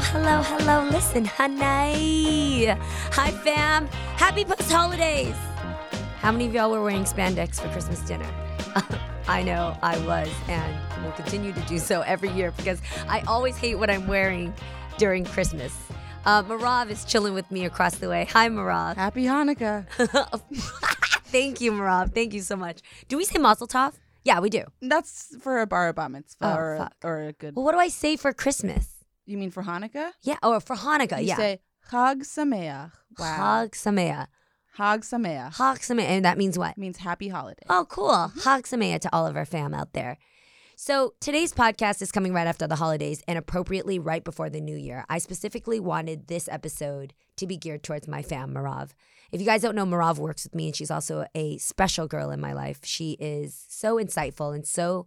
hello, hello. Listen, honey. Hi, fam. Happy post holidays. How many of y'all were wearing spandex for Christmas dinner? I know I was and will continue to do so every year because I always hate what I'm wearing during Christmas. Uh, Marav is chilling with me across the way. Hi, Marav. Happy Hanukkah. Thank you, Marav. Thank you so much. Do we say Mazel Tov? Yeah, we do. That's for a bar bar mitzvah Oh, or, or a good. Well, what do I say for Christmas? You mean for Hanukkah? Yeah, or for Hanukkah. You yeah. say Chag Sameach. Wow. Chag Sameach. Chag Sameach. Chag Sameach. And that means what? means happy holiday. Oh, cool. Mm-hmm. Chag Sameach to all of our fam out there. So today's podcast is coming right after the holidays and appropriately right before the new year. I specifically wanted this episode to be geared towards my fam, Marav. If you guys don't know, Marav works with me and she's also a special girl in my life. She is so insightful and so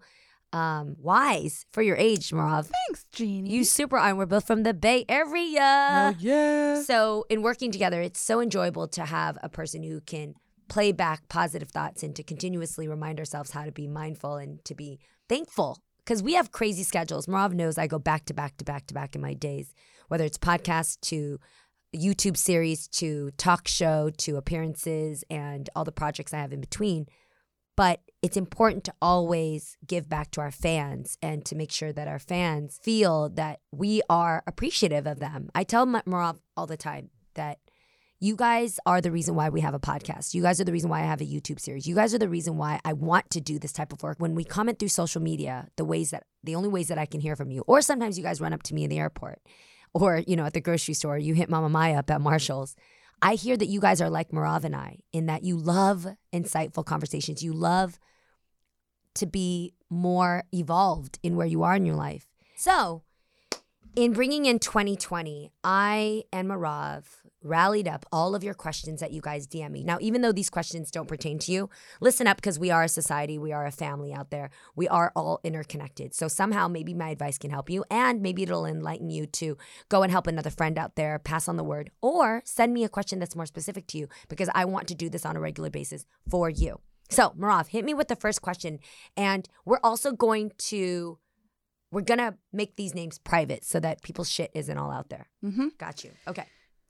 um, wise for your age, Marav. Thanks, Jeannie. You super are. We're both from the Bay Area. Oh, yeah. So, in working together, it's so enjoyable to have a person who can play back positive thoughts and to continuously remind ourselves how to be mindful and to be thankful. Because we have crazy schedules. Marav knows I go back to back to back to back in my days, whether it's podcast to YouTube series to talk show to appearances and all the projects I have in between. But it's important to always give back to our fans and to make sure that our fans feel that we are appreciative of them. I tell Ma- Marav all the time that you guys are the reason why we have a podcast. You guys are the reason why I have a YouTube series. You guys are the reason why I want to do this type of work. When we comment through social media, the ways that the only ways that I can hear from you, or sometimes you guys run up to me in the airport, or you know at the grocery store, you hit Mama Maya up at Marshalls. I hear that you guys are like Marav and I in that you love insightful conversations. You love to be more evolved in where you are in your life. So, in bringing in 2020, I and Marav rallied up all of your questions that you guys DM me. Now, even though these questions don't pertain to you, listen up because we are a society, we are a family out there, we are all interconnected. So, somehow, maybe my advice can help you, and maybe it'll enlighten you to go and help another friend out there, pass on the word, or send me a question that's more specific to you because I want to do this on a regular basis for you. So, Marav, hit me with the first question. And we're also going to we're gonna make these names private so that people's shit isn't all out there. Mm-hmm. Got you. Okay.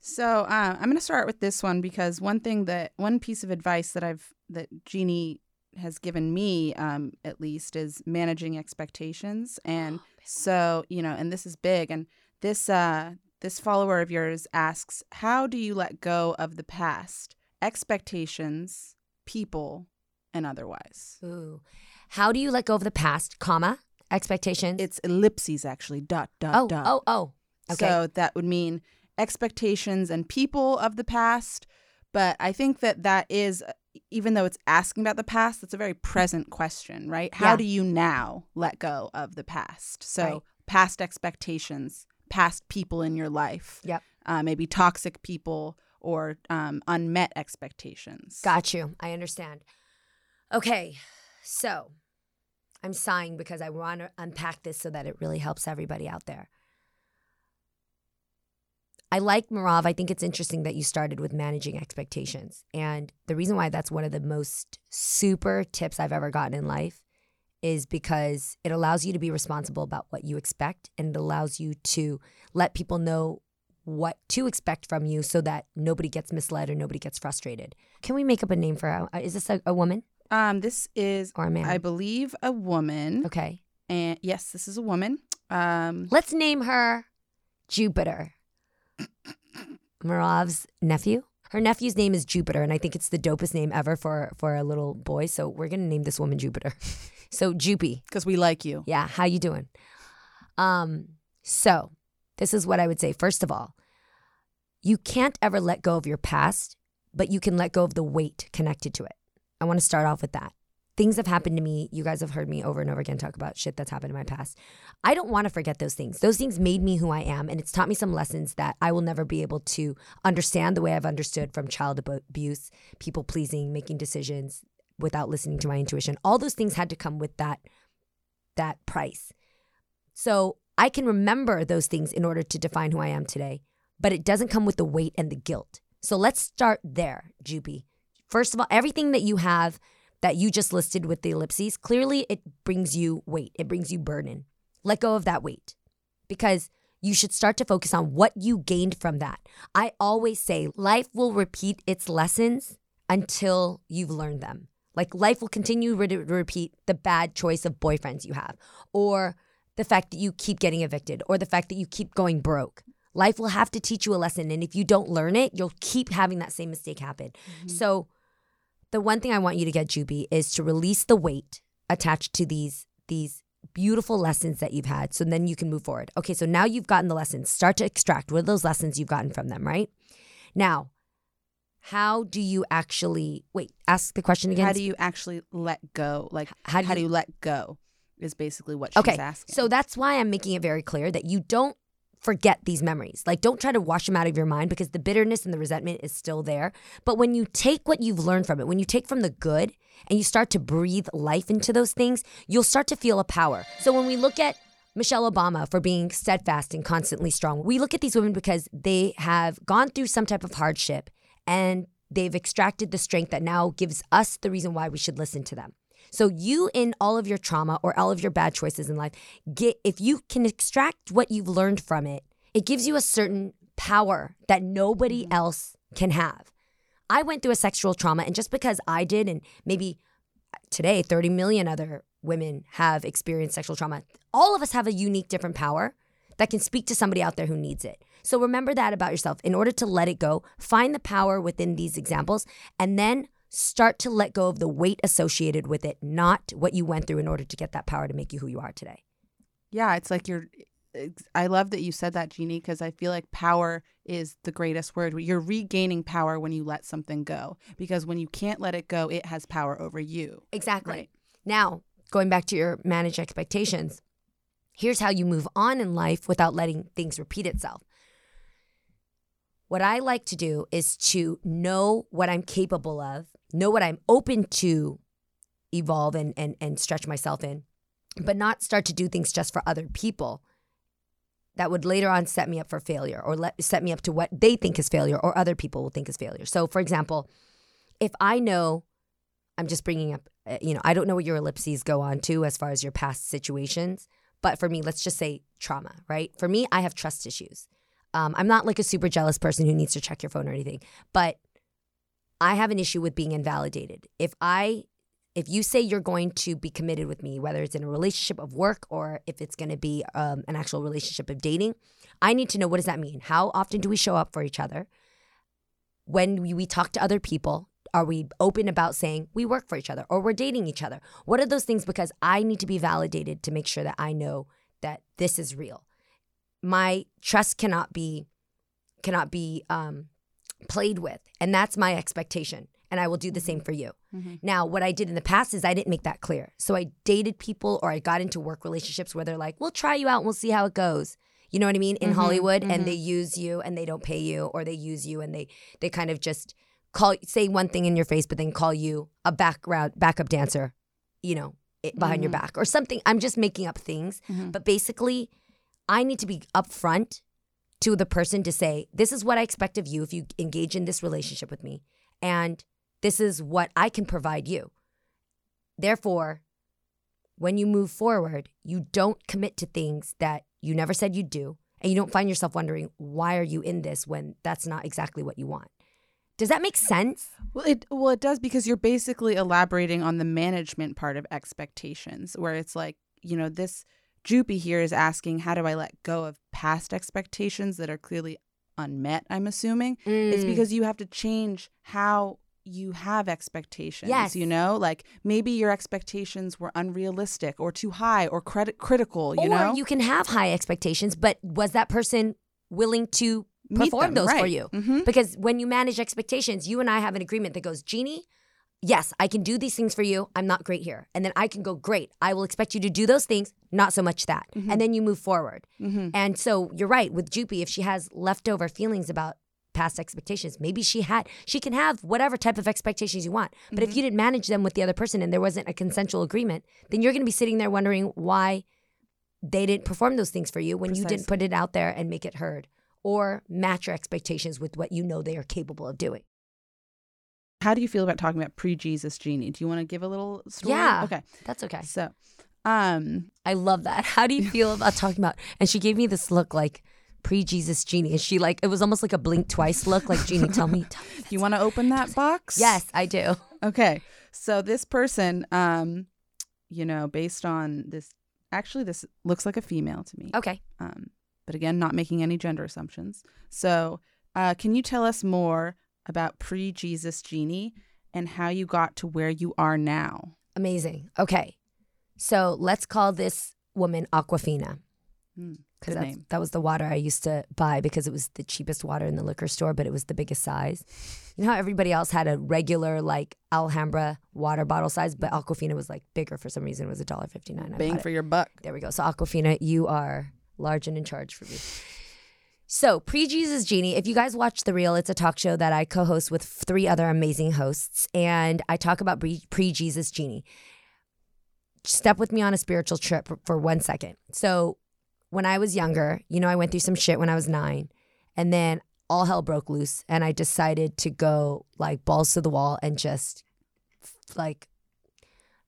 So uh, I'm going to start with this one because one thing that one piece of advice that I've that Jeannie has given me, um, at least, is managing expectations. And so you know, and this is big. And this uh, this follower of yours asks, how do you let go of the past, expectations, people, and otherwise? Ooh. How do you let go of the past, comma, expectations? It's ellipses actually. Dot dot oh, dot. oh, oh. Okay. So that would mean expectations and people of the past. But I think that that is, even though it's asking about the past, that's a very present question, right? How Yeah. do you now let go of the past? So Right. past expectations, past people in your life, Yep. uh, maybe toxic people or um, unmet expectations. Got you. I understand. Okay. So I'm sighing because I want to unpack this so that it really helps everybody out there. I like Marav. I think it's interesting that you started with managing expectations. And the reason why that's one of the most super tips I've ever gotten in life is because it allows you to be responsible about what you expect and it allows you to let people know what to expect from you so that nobody gets misled or nobody gets frustrated. Can we make up a name for her? Is this a, a woman Um, this is, or a man? I believe, a woman. okay. And yes, this is a woman. Um, Let's name her Jupiter. Marav's nephew. Her nephew's name is Jupiter, and I think it's the dopest name ever for for a little boy. So we're gonna name this woman Jupiter. so Jupy, because we like you. yeah, how you doing? Um, so this is what I would say. First of all, you can't ever let go of your past, but you can let go of the weight connected to it. I want to start off with that. Things have happened to me. You guys have heard me over and over again talk about shit that's happened in my past. I don't want to forget those things. Those things made me who I am, and it's taught me some lessons that I will never be able to understand the way I've understood from child abuse, people pleasing, making decisions without listening to my intuition. All those things had to come with that that price. So I can remember those things in order to define who I am today, but it doesn't come with the weight and the guilt. So let's start there, Jupy. First of all, everything that you have that you just listed with the ellipses, clearly it brings you weight, it brings you burden. Let go of that weight because you should start to focus on what you gained from that. I always say life will repeat its lessons until you've learned them. Like life will continue to repeat the bad choice of boyfriends you have, or the fact that you keep getting evicted, or the fact that you keep going broke. Life will have to teach you a lesson. And if you don't learn it, you'll keep having that same mistake happen. Mm-hmm. So, the one thing I want you to get, Jupy, is to release the weight attached to these these beautiful lessons that you've had. So then you can move forward. Okay, so now you've gotten the lessons. Start to extract what are those lessons you've gotten from them, right? Now, how do you actually wait? Ask the question again. How do you actually let go? Like how do you, how do you let go? Is basically what she's okay, asking. So that's why I'm making it very clear that you don't forget these memories. Like, don't try to wash them out of your mind because the bitterness and the resentment is still there. But when you take what you've learned from it, when you take from the good and you start to breathe life into those things, you'll start to feel a power. So when we look at Michelle Obama for being steadfast and constantly strong, we look at these women because they have gone through some type of hardship and they've extracted the strength that now gives us the reason why we should listen to them. So you in all of your trauma or all of your bad choices in life, get if you can extract what you've learned from it, it gives you a certain power that nobody mm-hmm. else can have. I went through a sexual trauma and just because I did and maybe today 30 million other women have experienced sexual trauma, all of us have a unique different power that can speak to somebody out there who needs it. So remember that about yourself. In order to let it go, find the power within these examples and then start to let go of the weight associated with it, not what you went through in order to get that power to make you who you are today. Yeah, it's like you're. I love that you said that, Jeannie, because I feel like power is the greatest word. You're regaining power when you let something go, because when you can't let it go, it has power over you. Exactly. Right. Now, going back to your manage expectations, here's how you move on in life without letting things repeat itself. What I like to do is to know what I'm capable of know what I'm open to evolve and, and, and stretch myself in, but not start to do things just for other people that would later on set me up for failure or let, set me up to what they think is failure or other people will think is failure. So, for example, if I know, I'm just bringing up, uh, you know, I don't know what your ellipses go on to as far as your past situations, but for me, let's just say trauma, right? For me, I have trust issues. Um, I'm not like a super jealous person who needs to check your phone or anything, but I have an issue with being invalidated. If I if you say you're going to be committed with me, whether it's in a relationship of work or if it's going to be um, an actual relationship of dating, I need to know what does that mean? How often do we show up for each other? When we, we talk to other people, are we open about saying we work for each other or we're dating each other? What are those things? Because I need to be validated to make sure that I know that this is real. My trust cannot be cannot be um, played with. And that's my expectation. And I will do the same mm-hmm. for you. Mm-hmm. Now, what I did in the past is I didn't make that clear. So I dated people or I got into work relationships where they're like, we'll try you out and we'll see how it goes. You know what I mean? In mm-hmm. Hollywood, and mm-hmm. they use you and they don't pay you, or they use you and they they kind of just call say one thing in your face, but then call you a background backup dancer, you know, behind your mm-hmm. back or something. I'm just making up things, but basically, I need to be upfront to the person to say, This is what I expect of you if you engage in this relationship with me. And this is what I can provide you. Therefore, when you move forward, you don't commit to things that you never said you'd do. And you don't find yourself wondering, why are you in this when that's not exactly what you want? Does that make sense? Well, it well it does because you're basically elaborating on the management part of expectations, where it's like, you know, this Jupy here is asking, how do I let go of past expectations that are clearly unmet? I'm assuming mm. it's because you have to change how you have expectations. Yes. You know, like maybe your expectations were unrealistic or too high or credit critical, you or know? you can have high expectations, but was that person willing to perform those right. for you? Mm-hmm. Because when you manage expectations, you and I have an agreement that goes, Jeannie, yes, I can do these things for you. I'm not great here. And then I can go, great. I will expect you to do those things, not so much that. Mm-hmm. And then you move forward. Mm-hmm. And so you're right with Jupy, if she has leftover feelings about past expectations, maybe she had, she can have whatever type of expectations you want. But mm-hmm. if you didn't manage them with the other person and there wasn't a consensual agreement, then you're going to be sitting there wondering why they didn't perform those things for you when Precisely. you didn't put it out there and make it heard or match your expectations with what you know they are capable of doing. How do you feel about talking about pre-Jesus Jeannie? Do you want to give a little story? Yeah. Okay. That's okay. So, um, I love that. How do you feel about talking about? And she gave me this look like pre Jesus Jeannie, And she like, it was almost like a blink twice look. Like, Jeannie, tell me. Tell me. You want to open that box? Yes, I do. Okay. So this person, um, you know, based on this, actually, this looks like a female to me. Okay. Um, but again, not making any gender assumptions. So, uh, can you tell us more about pre Jesus Jeannie and how you got to where you are now? Amazing. Okay. So let's call this woman Aquafina. Hmm, Because good that, name. that was the water I used to buy because it was the cheapest water in the liquor store, but it was the biggest size. You know how everybody else had a regular like Alhambra water bottle size, but Aquafina was like bigger for some reason. It was $1.59. I Bang bought it. for your buck. There we go. So Aquafina, you are large and in charge for me. So pre Jesus Jeannie, if you guys watch the Real, it's a talk show that I co-host with three other amazing hosts, and I talk about pre Jesus Jeannie. Step with me on a spiritual trip for- one second. So when I was younger, you know, I went through some shit when I was nine, and then all hell broke loose, and I decided to go like balls to the wall and just like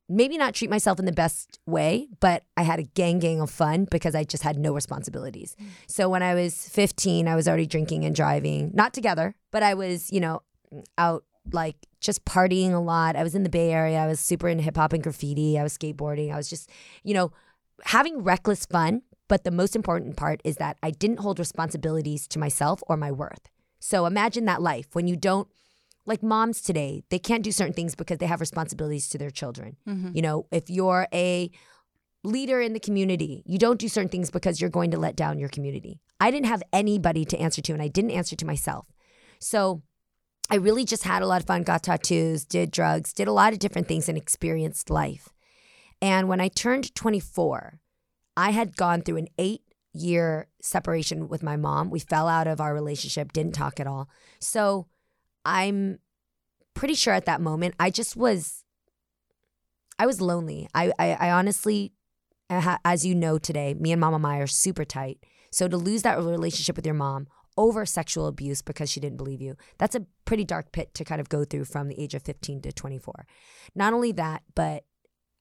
maybe not treat myself in the best way, but I had a gang gang of fun because I just had no responsibilities. Mm. So when I was 15, I was already drinking and driving, not together, but I was, you know, out like just partying a lot. I was in the Bay Area. I was super into hip hop and graffiti. I was skateboarding. I was just, you know, having reckless fun. But the most important part is that I didn't hold responsibilities to myself or my worth. So imagine that life when you don't like moms today, they can't do certain things because they have responsibilities to their children. Mm-hmm. You know, if you're a leader in the community, you don't do certain things because you're going to let down your community. I didn't have anybody to answer to, and I didn't answer to myself. So I really just had a lot of fun, got tattoos, did drugs, did a lot of different things, and experienced life. And when I turned 24, I had gone through an eight year separation with my mom. We fell out of our relationship, didn't talk at all. So I'm pretty sure at that moment I just was I was lonely. I I, I honestly as you know today, me and Mama Mai are super tight. So to lose that relationship with your mom over sexual abuse because she didn't believe you, that's a pretty dark pit to kind of go through from the age of 15 to 24. Not only that, but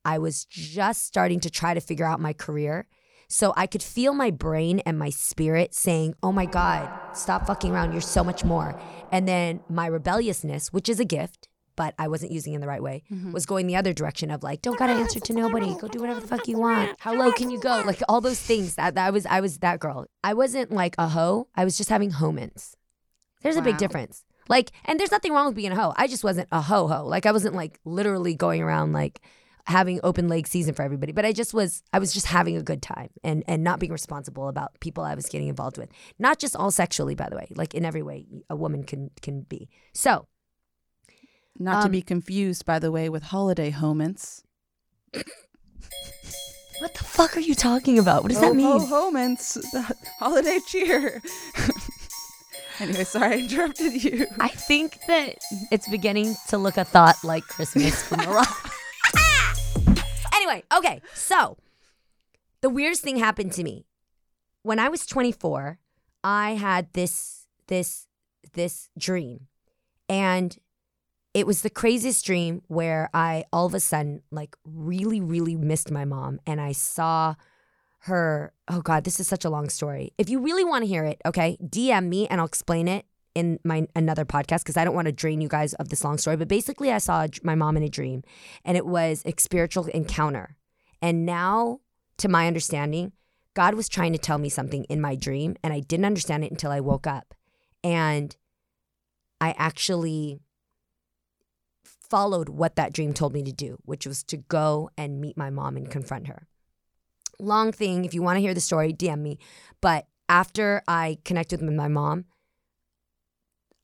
I was just starting to try to figure out my career. So I could feel my brain and my spirit saying, Oh my God, stop fucking around. You're so much more. And then my rebelliousness, which is a gift, but I wasn't using it in the right way, was going the other direction of like, don't gotta answer to nobody. Go do whatever the fuck you want. How low can you go? Like all those things. That, that I was I was that girl. I wasn't like a hoe. I was just having moments. There's a big difference. Like, and there's nothing wrong with being a hoe. I just wasn't a ho ho. Like I wasn't like literally going around like having open leg season for everybody. But I just was I was just having a good time and and not being responsible about people I was getting involved with. Not just all sexually, by the way. Like in every way a woman can can be. So Not to Um, be confused, by the way, with holiday homents. what the fuck are you talking about? What does that mean? Ho, ho, homents. The holiday cheer. anyway, sorry I interrupted you. I think that it's beginning to look a thought like Christmas from Mariah. anyway, okay, so the weirdest thing happened to me when I was 24. I had this this this dream, and it was the craziest dream where I all of a sudden like really really missed my mom, and I saw her. Oh God, this is such a long story. If you really want to hear it, okay, DM me and I'll explain it in my another podcast because I don't want to drain you guys of this long story. But basically, I saw my mom in a dream, and it was a spiritual encounter. And now, to my understanding, God was trying to tell me something in my dream, and I didn't understand it until I woke up. And I actually followed what that dream told me to do, which was to go and meet my mom and confront her. Long thing, if you want to hear the story, DM me. But after I connected with my mom,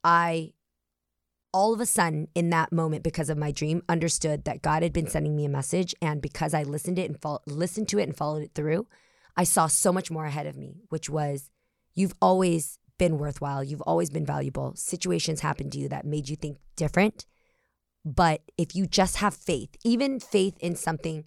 I all of a sudden in that moment because of my dream understood that God had been sending me a message and because I listened it and fol- listened to it and followed it through, I saw so much more ahead of me, which was you've always been worthwhile, you've always been valuable. Situations happened to you that made you think different. But if you just have faith, even faith in something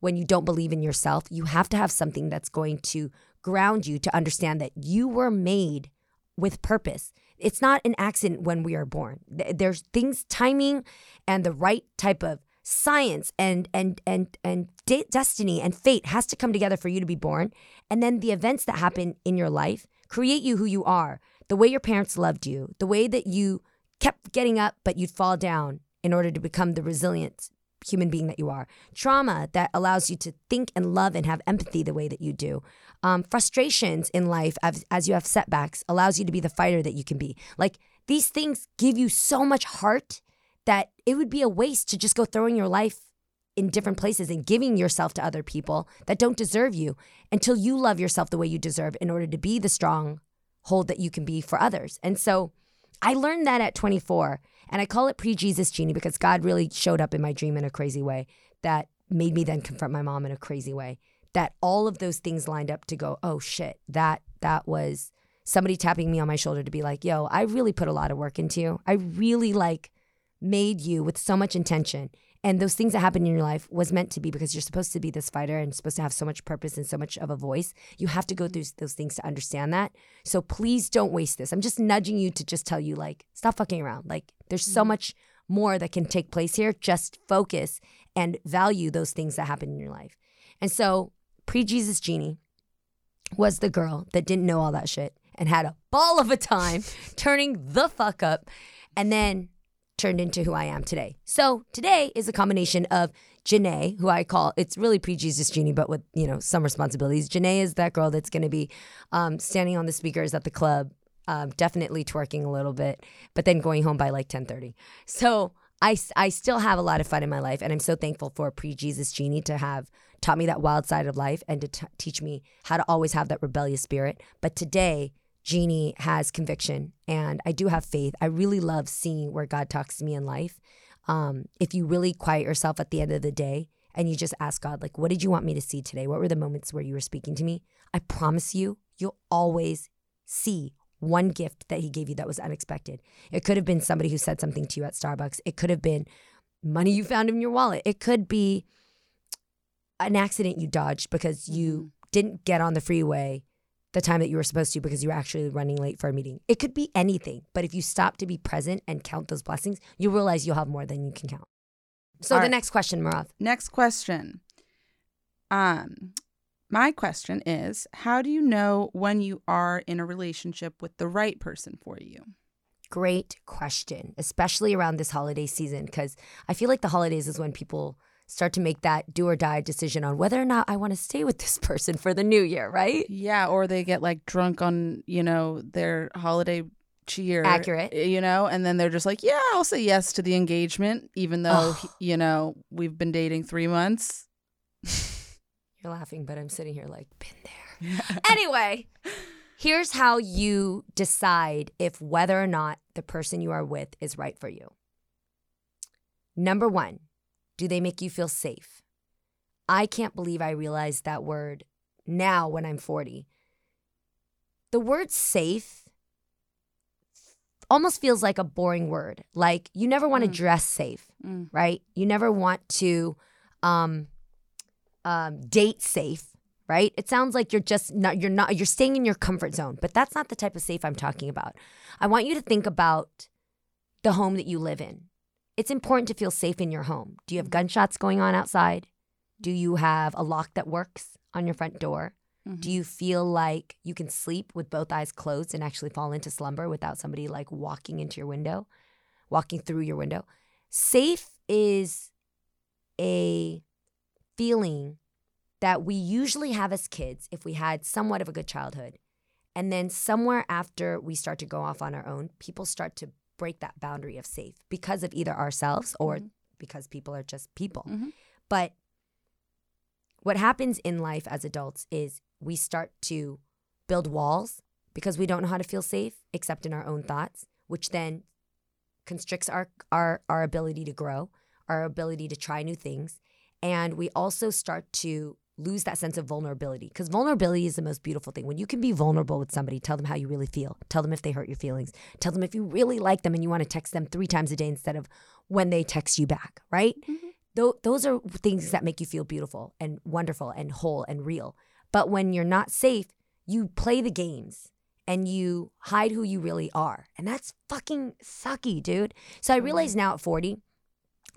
when you don't believe in yourself, you have to have something that's going to ground you to understand that you were made with purpose. It's not an accident when we are born. There's things, timing, and the right type of science and and and and de- destiny and fate has to come together for you to be born. And then the events that happen in your life create you who you are, the way your parents loved you, the way that you kept getting up, but you'd fall down in order to become the resilient human being that you are. Trauma that allows you to think and love and have empathy the way that you do. Um, frustrations in life as, as you have setbacks allows you to be the fighter that you can be. Like these things give you so much heart that it would be a waste to just go throwing your life in different places and giving yourself to other people that don't deserve you until you love yourself the way you deserve in order to be the strong hold that you can be for others. And so I learned that at 24 and I call it pre Jesus Jeannie because God really showed up in my dream in a crazy way that made me then confront my mom in a crazy way. That all of those things lined up to go, oh shit, that that was somebody tapping me on my shoulder to be like, yo, I really put a lot of work into you. I really like made you with so much intention. And those things that happen in your life was meant to be because you're supposed to be this fighter and supposed to have so much purpose and so much of a voice. You have to go through those things to understand that. So please don't waste this. I'm just nudging you to just tell you, like, stop fucking around. Like, there's so Mm-hmm. much more that can take place here. Just focus and value those things that happen in your life. And so, pre Jesus Jeannie was the girl that didn't know all that shit and had a ball of a time turning the fuck up and then turned into who I am today. So today is a combination of Janae, who I call it's really pre-Jesus Jeannie, but with you know some responsibilities. Janae is that girl that's going to be um, standing on the speakers at the club, um, definitely twerking a little bit, but then going home by like ten thirty. So I I still have a lot of fun in my life, and I'm so thankful for pre-Jesus Jeannie to have taught me that wild side of life and to t- teach me how to always have that rebellious spirit. But today. Jeannie has conviction and I do have faith. I really love seeing where God talks to me in life. Um, if you really quiet yourself at the end of the day and you just ask God, like, what did you want me to see today? What were the moments where you were speaking to me? I promise you, you'll always see one gift that He gave you that was unexpected. It could have been somebody who said something to you at Starbucks, it could have been money you found in your wallet, it could be an accident you dodged because you didn't get on the freeway the time that you were supposed to because you were actually running late for a meeting. It could be anything, but if you stop to be present and count those blessings, you realize you'll have more than you can count. So All the right. next question, Marav. Next question. Um, my question is How do you know when you are in a relationship with the right person for you? Great question, especially around this holiday season, because I feel like the holidays is when people start to make that do or die decision on whether or not I want to stay with this person for the new year, right? Yeah, or they get like drunk on, you know, their holiday cheer. Accurate. Eh, you know, and then they're just like, yeah, I'll say yes to the engagement, even though, Oh. you know, we've been dating three months. You're laughing, but I'm sitting here like, been there. anyway, here's how you decide if whether or not the person you are with is right for you. Number one, do they make you feel safe? I can't believe I realized that word now when I'm 40. The word safe almost feels like a boring word. Like you never want to Mm. dress safe Mm. right? You never want to um, um, date safe, right? It sounds like you're just not you're not you're staying in your comfort zone, but that's not the type of safe I'm talking about. I want you to think about the home that you live in. It's important to feel safe in your home. Do you have gunshots going on outside? Do you have a lock that works on your front door? Do mm-hmm. you feel like you can sleep with both eyes closed and actually fall into slumber without somebody like walking into your window, walking through your window? Safe is a feeling that we usually have as kids if we had somewhat of a good childhood. And then somewhere after we start to go off on our own, people start to break that boundary of safe because of either ourselves or Mhm. because people are just people. Mhm. But what happens in life as adults is we start to build walls because we don't know how to feel safe except in our own thoughts, which then constricts our our our ability to grow, our ability to try new things, and we also start to lose that sense of vulnerability because vulnerability is the most beautiful thing. When you can be vulnerable with somebody, tell them how you really feel. Tell them if they hurt your feelings. Tell them if you really like them and you want to text them 3 times a day instead of when they text you back, right? Mm-hmm. Tho- those are things that make you feel beautiful and wonderful and whole and real. But when you're not safe, you play the games and you hide who you really are. And that's fucking sucky, dude. So I mm-hmm. realize now at 40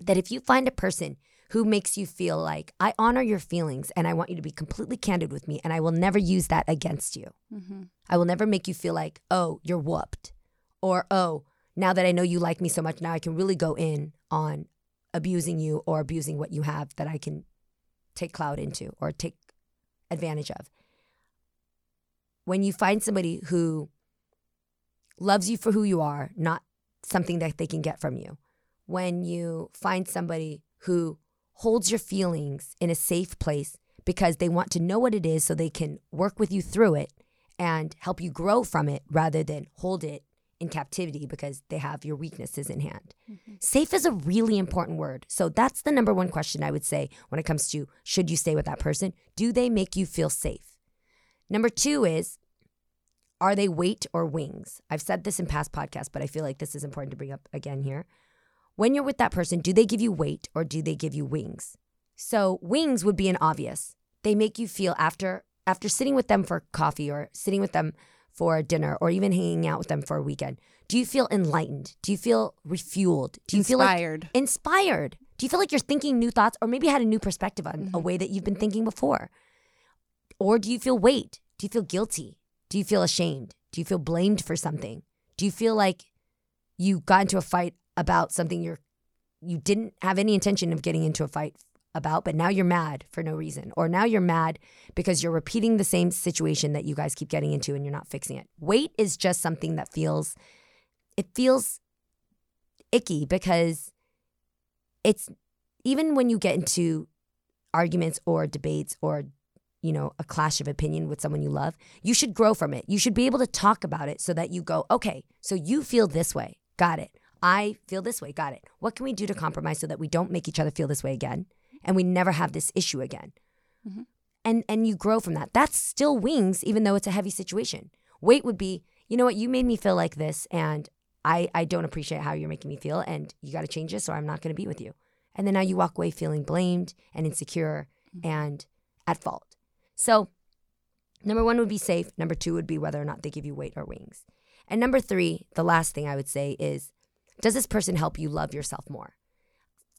that if you find a person who makes you feel like I honor your feelings and I want you to be completely candid with me and I will never use that against you. Mm-hmm. I will never make you feel like, oh, you're whooped. Or, oh, now that I know you like me so much, now I can really go in on abusing you or abusing what you have that I can take clout into or take advantage of. When you find somebody who loves you for who you are, not something that they can get from you, when you find somebody who holds your feelings in a safe place because they want to know what it is so they can work with you through it and help you grow from it rather than hold it in captivity because they have your weaknesses in hand. Mm-hmm. Safe is a really important word. So that's the number one question I would say when it comes to should you stay with that person? Do they make you feel safe? Number two is are they weight or wings? I've said this in past podcasts, but I feel like this is important to bring up again here. When you're with that person, do they give you weight or do they give you wings? So wings would be an obvious. They make you feel after after sitting with them for coffee or sitting with them for dinner or even hanging out with them for a weekend. Do you feel enlightened? Do you feel refueled? Do you Inspired. feel like inspired? Do you feel like you're thinking new thoughts or maybe had a new perspective on a way that you've been thinking before? Or do you feel weight? Do you feel guilty? Do you feel ashamed? Do you feel blamed for something? Do you feel like you got into a fight about something you're you didn't have any intention of getting into a fight about, but now you're mad for no reason. Or now you're mad because you're repeating the same situation that you guys keep getting into and you're not fixing it. Weight is just something that feels it feels icky because it's even when you get into arguments or debates or you know a clash of opinion with someone you love you should grow from it you should be able to talk about it so that you go okay so you feel this way got it i feel this way got it. What can we do to compromise so that we don't make each other feel this way again and we never have this issue again? Mhm. and and you grow from that. That's still wings even though it's a heavy situation. Weight would be you know what? You made me feel like this and i i don't appreciate how you're making me feel and you got to change this or i'm not going to be with you. And then now you walk away feeling blamed and insecure and at fault. So number one would be safe. Number two would be whether or not they give you weight or wings. And number three the last thing i would say is does this person help you love yourself more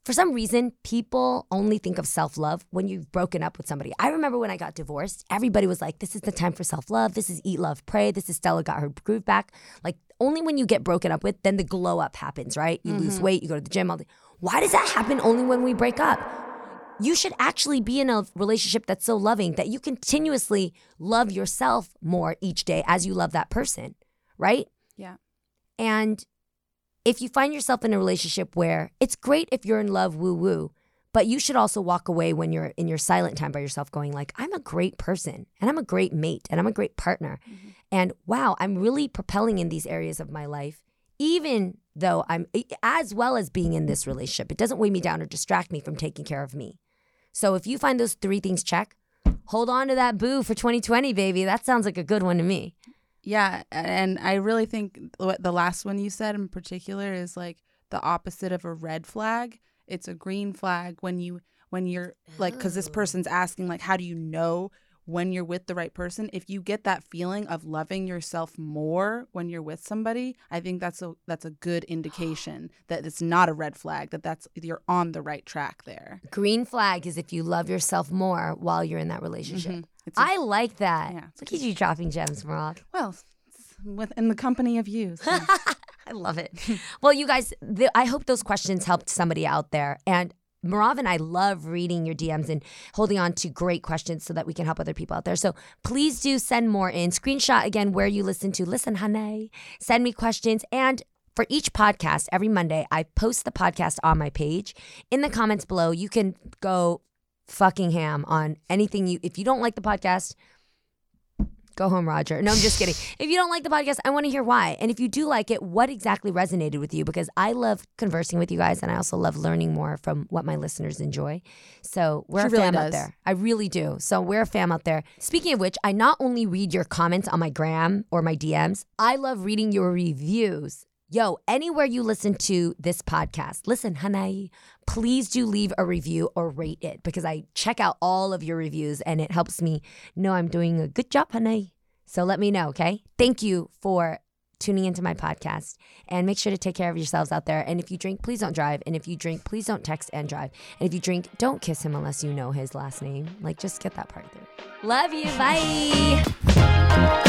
for some reason, people only think of self love when you've broken up with somebody. I remember when I got divorced, everybody was like, this is the time for self love. This is eat, love, pray. This is Stella got her groove back. Like, only when you get broken up with, then the glow up happens, right? You lose mm-hmm. weight, you go to the gym all day. Why does that happen only when we break up? You should actually be in a relationship that's so loving that you continuously love yourself more each day as you love that person, right? Yeah. And if you find yourself in a relationship where it's great if you're in love, woo woo, but you should also walk away when you're in your silent time by yourself going like, I'm a great person and I'm a great mate and I'm a great partner. Mm-hmm. And wow, I'm really propelling in these areas of my life, even though I'm as well as being in this relationship. It doesn't weigh me down or distract me from taking care of me. So if you find those three things check, hold on to that boo for 2020, baby. That sounds like a good one to me. Yeah, and I really think what the last one you said in particular is like the opposite of a red flag. It's a green flag when you when you're like cuz this Oh. person's asking like how do you know when you're with the right person? If you get that feeling of loving yourself more when you're with somebody, I think that's a that's a good indication that it's not a red flag, that that's you're on the right track there. Green flag is if you love yourself more while you're in that relationship. Mhm. It's a- I like that. Yeah, Look at you dropping gems, Marav. well, it's in the company of you. so- I love it. well, you guys, the, I hope those questions helped somebody out there. And Marav and I love reading your DMs and holding on to great questions so that we can help other people out there. So please do send more in. Screenshot again where you listen to. Listen, honey. Send me questions. And for each podcast, every Monday, I post the podcast on my page. In the comments below, you can go fucking ham on anything you, if you don't like the podcast, Go home, Roger. No, I'm just kidding. If you don't like the podcast, I want to hear why. And if you do like it, what exactly resonated with you? Because I love conversing with you guys and I also love learning more from what my listeners enjoy. So we're She a really fam out there. I really do. So we're a fam out there. Speaking of which, I not only read your comments on my gram or my DMs, I love reading your reviews. Yo, anywhere you listen to this podcast, listen, honey, please do leave a review or rate it because I check out all of your reviews and it helps me know I'm doing a good job, honey. So let me know, okay? Thank you for tuning into my podcast. And make sure to take care of yourselves out there. And if you drink, please don't drive. And if you drink, please don't text and drive. And if you drink, don't kiss him unless you know his last name. Like, just get that part through. Love you. Bye.